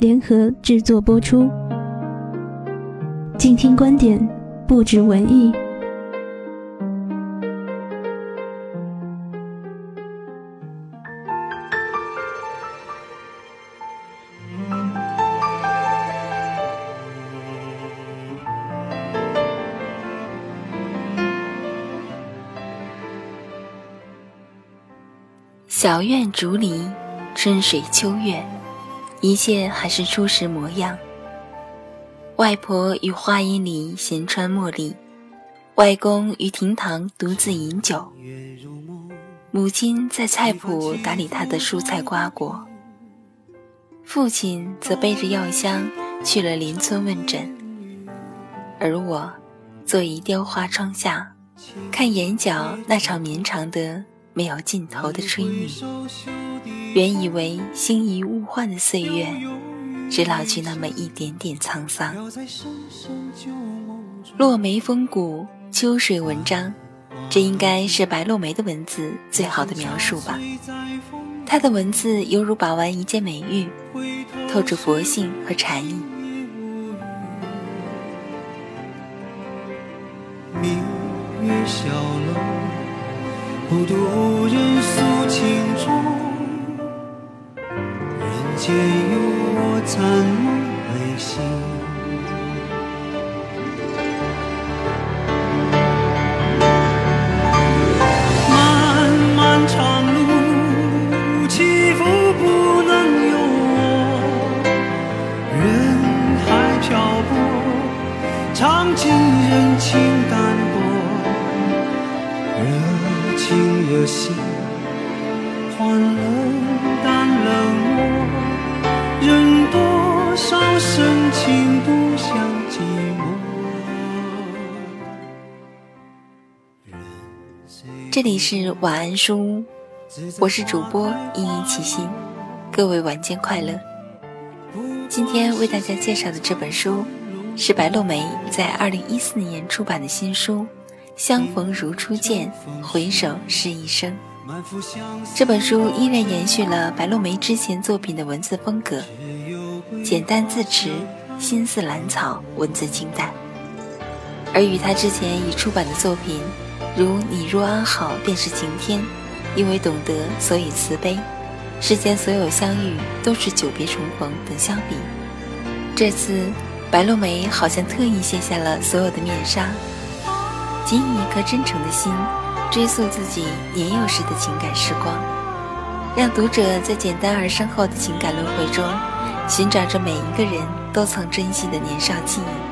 联合制作播出，静听观点，不止文艺。小院竹篱，春水秋月。一切还是初时模样。外婆于花荫里闲穿茉莉，外公于庭堂独自饮酒，母亲在菜圃打理他的蔬菜瓜果，父亲则背着药箱去了邻村问诊，而我坐于雕花窗下，看眼角那场绵长的没有尽头的春雨。原以为心仪物换的岁月，只老去那么一点点沧桑。落梅风骨，秋水文章，这应该是白落梅的文字最好的描述吧。她的文字犹如把玩一件美玉，透着佛性和禅意。明月小，孤独无人诉情衷。人间有我残梦未醒。深情独向寂寞。这里是晚安书屋，我是主播依依齐心，各位晚间快乐。今天为大家介绍的这本书是白落梅在二零一四年出版的新书《相逢如初见，回首是一生》。这本书依然延续了白落梅之前作品的文字风格，简单自持，心似兰草，文字清淡。而与他之前已出版的作品，如《你若安好便是晴天》，因为懂得所以慈悲，世间所有相遇都是久别重逢等相比，这次白落梅好像特意卸下了所有的面纱，仅以一颗真诚的心。追溯自己年幼时的情感时光，让读者在简单而深厚的情感轮回中，寻找着每一个人都曾珍惜的年少记忆。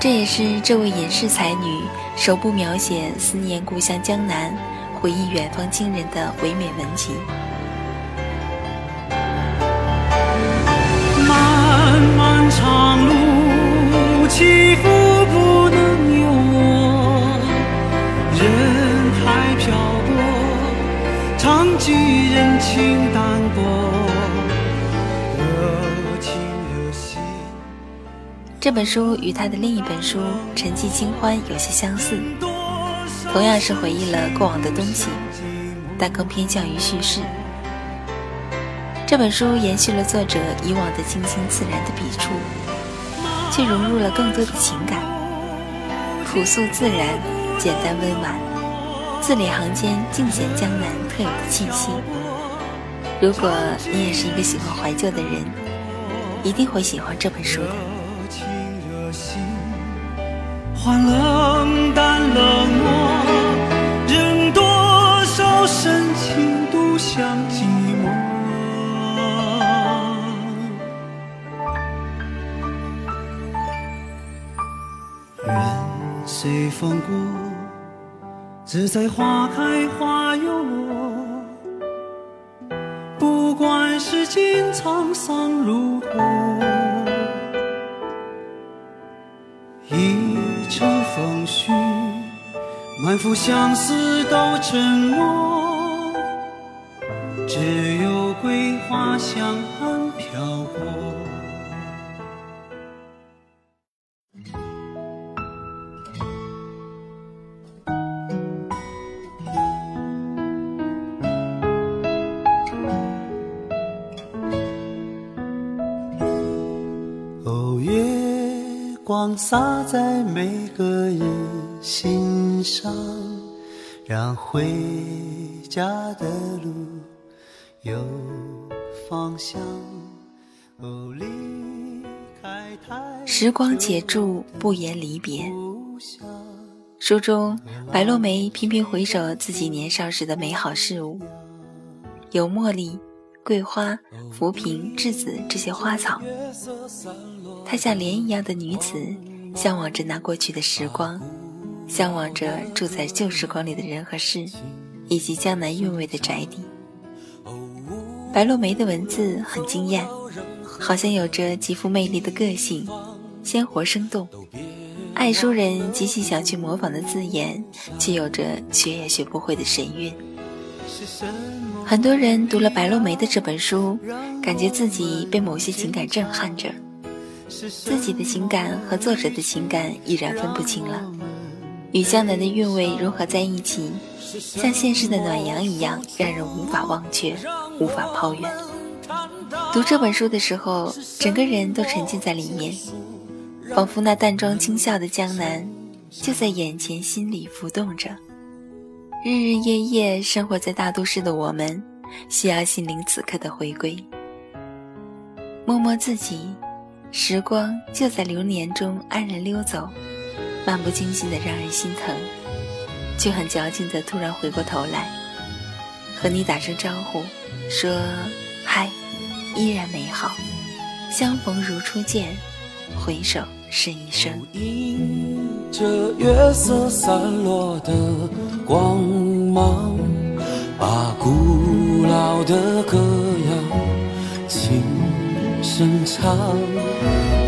这也是这位隐士才女首部描写思念故乡江南、回忆远方亲人的唯美文集。这本书与他的另一本书《沉寂清欢》有些相似，同样是回忆了过往的东西，但更偏向于叙事。这本书延续了作者以往的清新自然的笔触，却融入了更多的情感，朴素自然。简单温婉，字里行间尽显江南特有的气息。如果你也是一个喜欢怀旧的人，一定会喜欢这本书的。换冷淡冷漠，任多少深情独享寂寞。任随风过，自在花开花又落。不管世间沧桑如满腹相思都沉默，只有桂花香暗飘过。哦，月光洒在每个人心上，让回家的路有方向。哦，离开时光且住，不言离别。书中，白落梅频频回首自己年少时的美好事物，有茉莉、桂花、浮萍、栀子这些花草。她像莲一样的女子，向往着那过去的时光，向往着住在旧时光里的人和事，以及江南韵味的宅邸。白落梅的文字很惊艳，好像有着极富魅力的个性，鲜活生动。爱书人极其想去模仿的字眼，却有着学也学不会的神韵。很多人读了白落梅的这本书，感觉自己被某些情感震撼着，自己的情感和作者的情感已然分不清了，与江南的韵味融合在一起，像现实的暖阳一样，让人无法忘却，无法抛远。读这本书的时候，整个人都沉浸在里面。仿佛那淡妆轻笑的江南，就在眼前，心里浮动着。日日夜夜生活在大都市的我们，需要心灵此刻的回归。摸摸自己，时光就在流年中安然溜走，漫不经心的让人心疼，却很矫情的突然回过头来，和你打声招呼，说嗨，依然美好，相逢如初见，回首。是一生。迎着月色散落的光芒，把古老的歌谣轻声唱。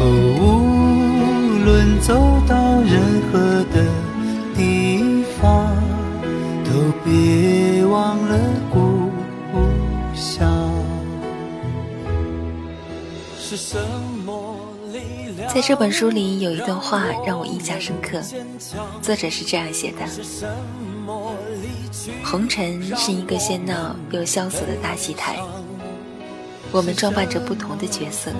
无论走到任何的地方，都别忘了故乡。是什么？在这本书里有一段话让我印象深刻，作者是这样写的：“红尘是一个喧闹又萧索的大戏台，我们装扮着不同的角色，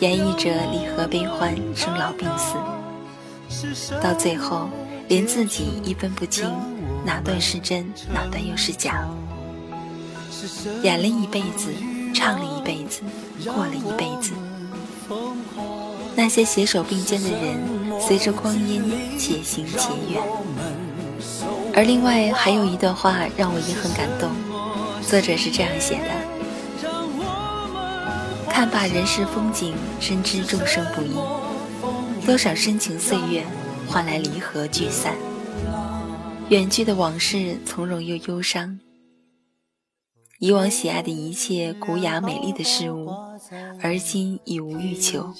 演绎着离合悲欢、生老病死，到最后连自己一分不清哪段是真，哪段又是假，演了一辈子，唱了一辈子，过了一辈子。”那些携手并肩的人，随着光阴且行且远。而另外还有一段话让我也很感动，作者是这样写的：看罢人世风景，深知众生不易，多少深情岁月换来离合聚散，远去的往事从容又忧伤。以往喜爱的一切古雅美丽的事物，而今已无欲求。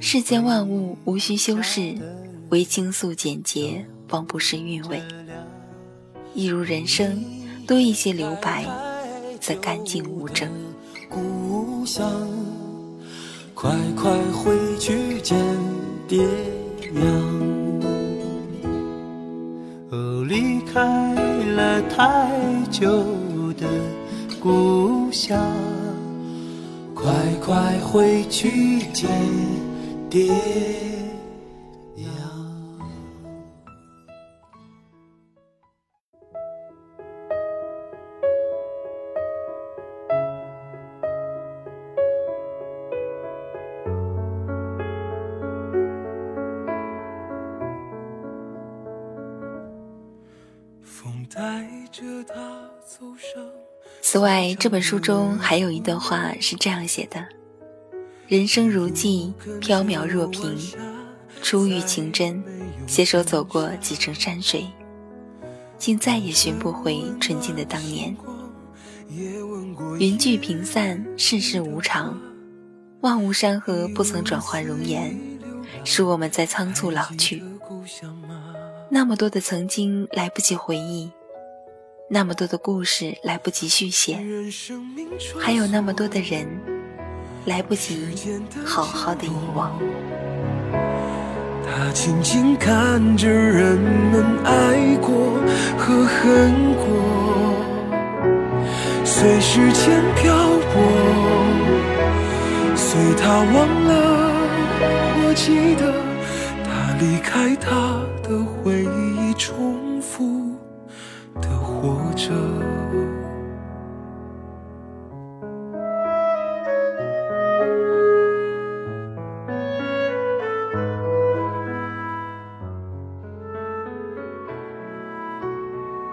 世间万物无需修饰，唯清素简洁方不失韵味。一如人生，多一些留白，则干净无争。想，快快回去见爹娘。哦，离开了太久的故乡，快快回去见。爹此外，这本书中还有一段话是这样写的：“人生如寄，飘渺若萍，初遇情真，携手走过几程山水，竟再也寻不回纯净的当年。云聚平散，世事无常，万物山河不曾转换容颜，使我们在仓促老去。那么多的曾经来不及回忆。”那么多的故事来不及续写，还有那么多的人来不及好好的遗忘。他静静看着人们爱过和恨过，随时间漂泊，随他忘了，我记得他离开他的回忆重复。活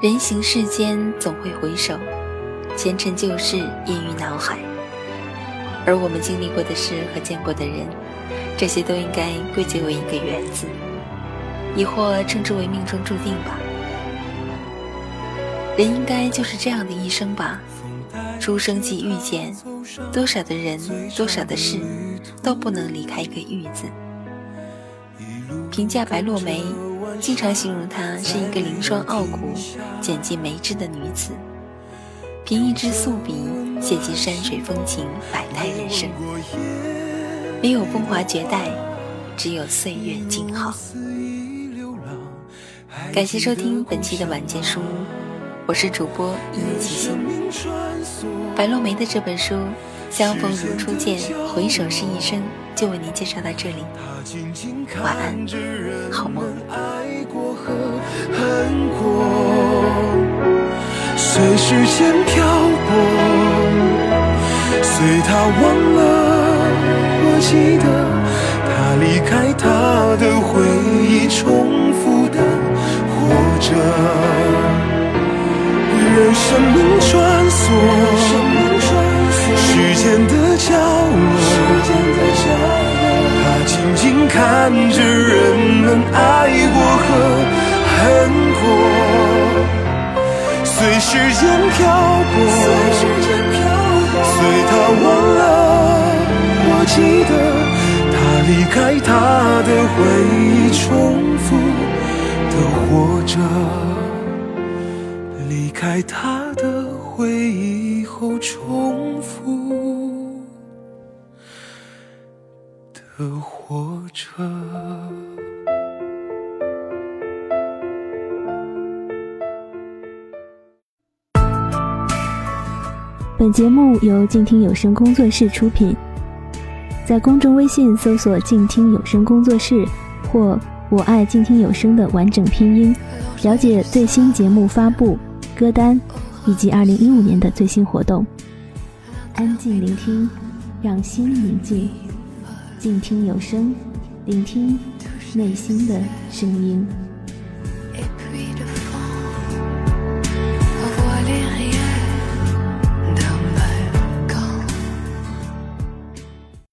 人行世间，总会回首，前尘旧事印于脑海。而我们经历过的事和见过的人，这些都应该归结为一个缘字，亦或称之为命中注定吧。人应该就是这样的一生吧，出生即遇见，多少的人，多少的事，都不能离开一个“遇”字。评价白落梅，经常形容她是一个凌霜傲骨、剪尽眉脂的女子，凭一支素笔写尽山水风情、百态人生，没有风华绝代，只有岁月静好。感谢收听本期的晚间书屋。我是主播一念起心，白落梅的这本书《相逢如初见，回首是一生》就为您介绍到这里。晚安，好梦。随时间漂泊，随他忘了，我记得他离开，他的回忆重复的活着。任生命穿梭，时间的角落，他静静看着人们爱过和恨过，随时间漂泊，随他忘了，我记得他离开，他的回忆重复的活着。离开他的回忆后重复的活着。本节目由静听有声工作室出品，在公众微信搜索“静听有声工作室”或“我爱静听有声”的完整拼音，了解最新节目发布。歌单，以及二零一五年的最新活动。安静聆听，让心宁静，静听有声，聆听内心的声音。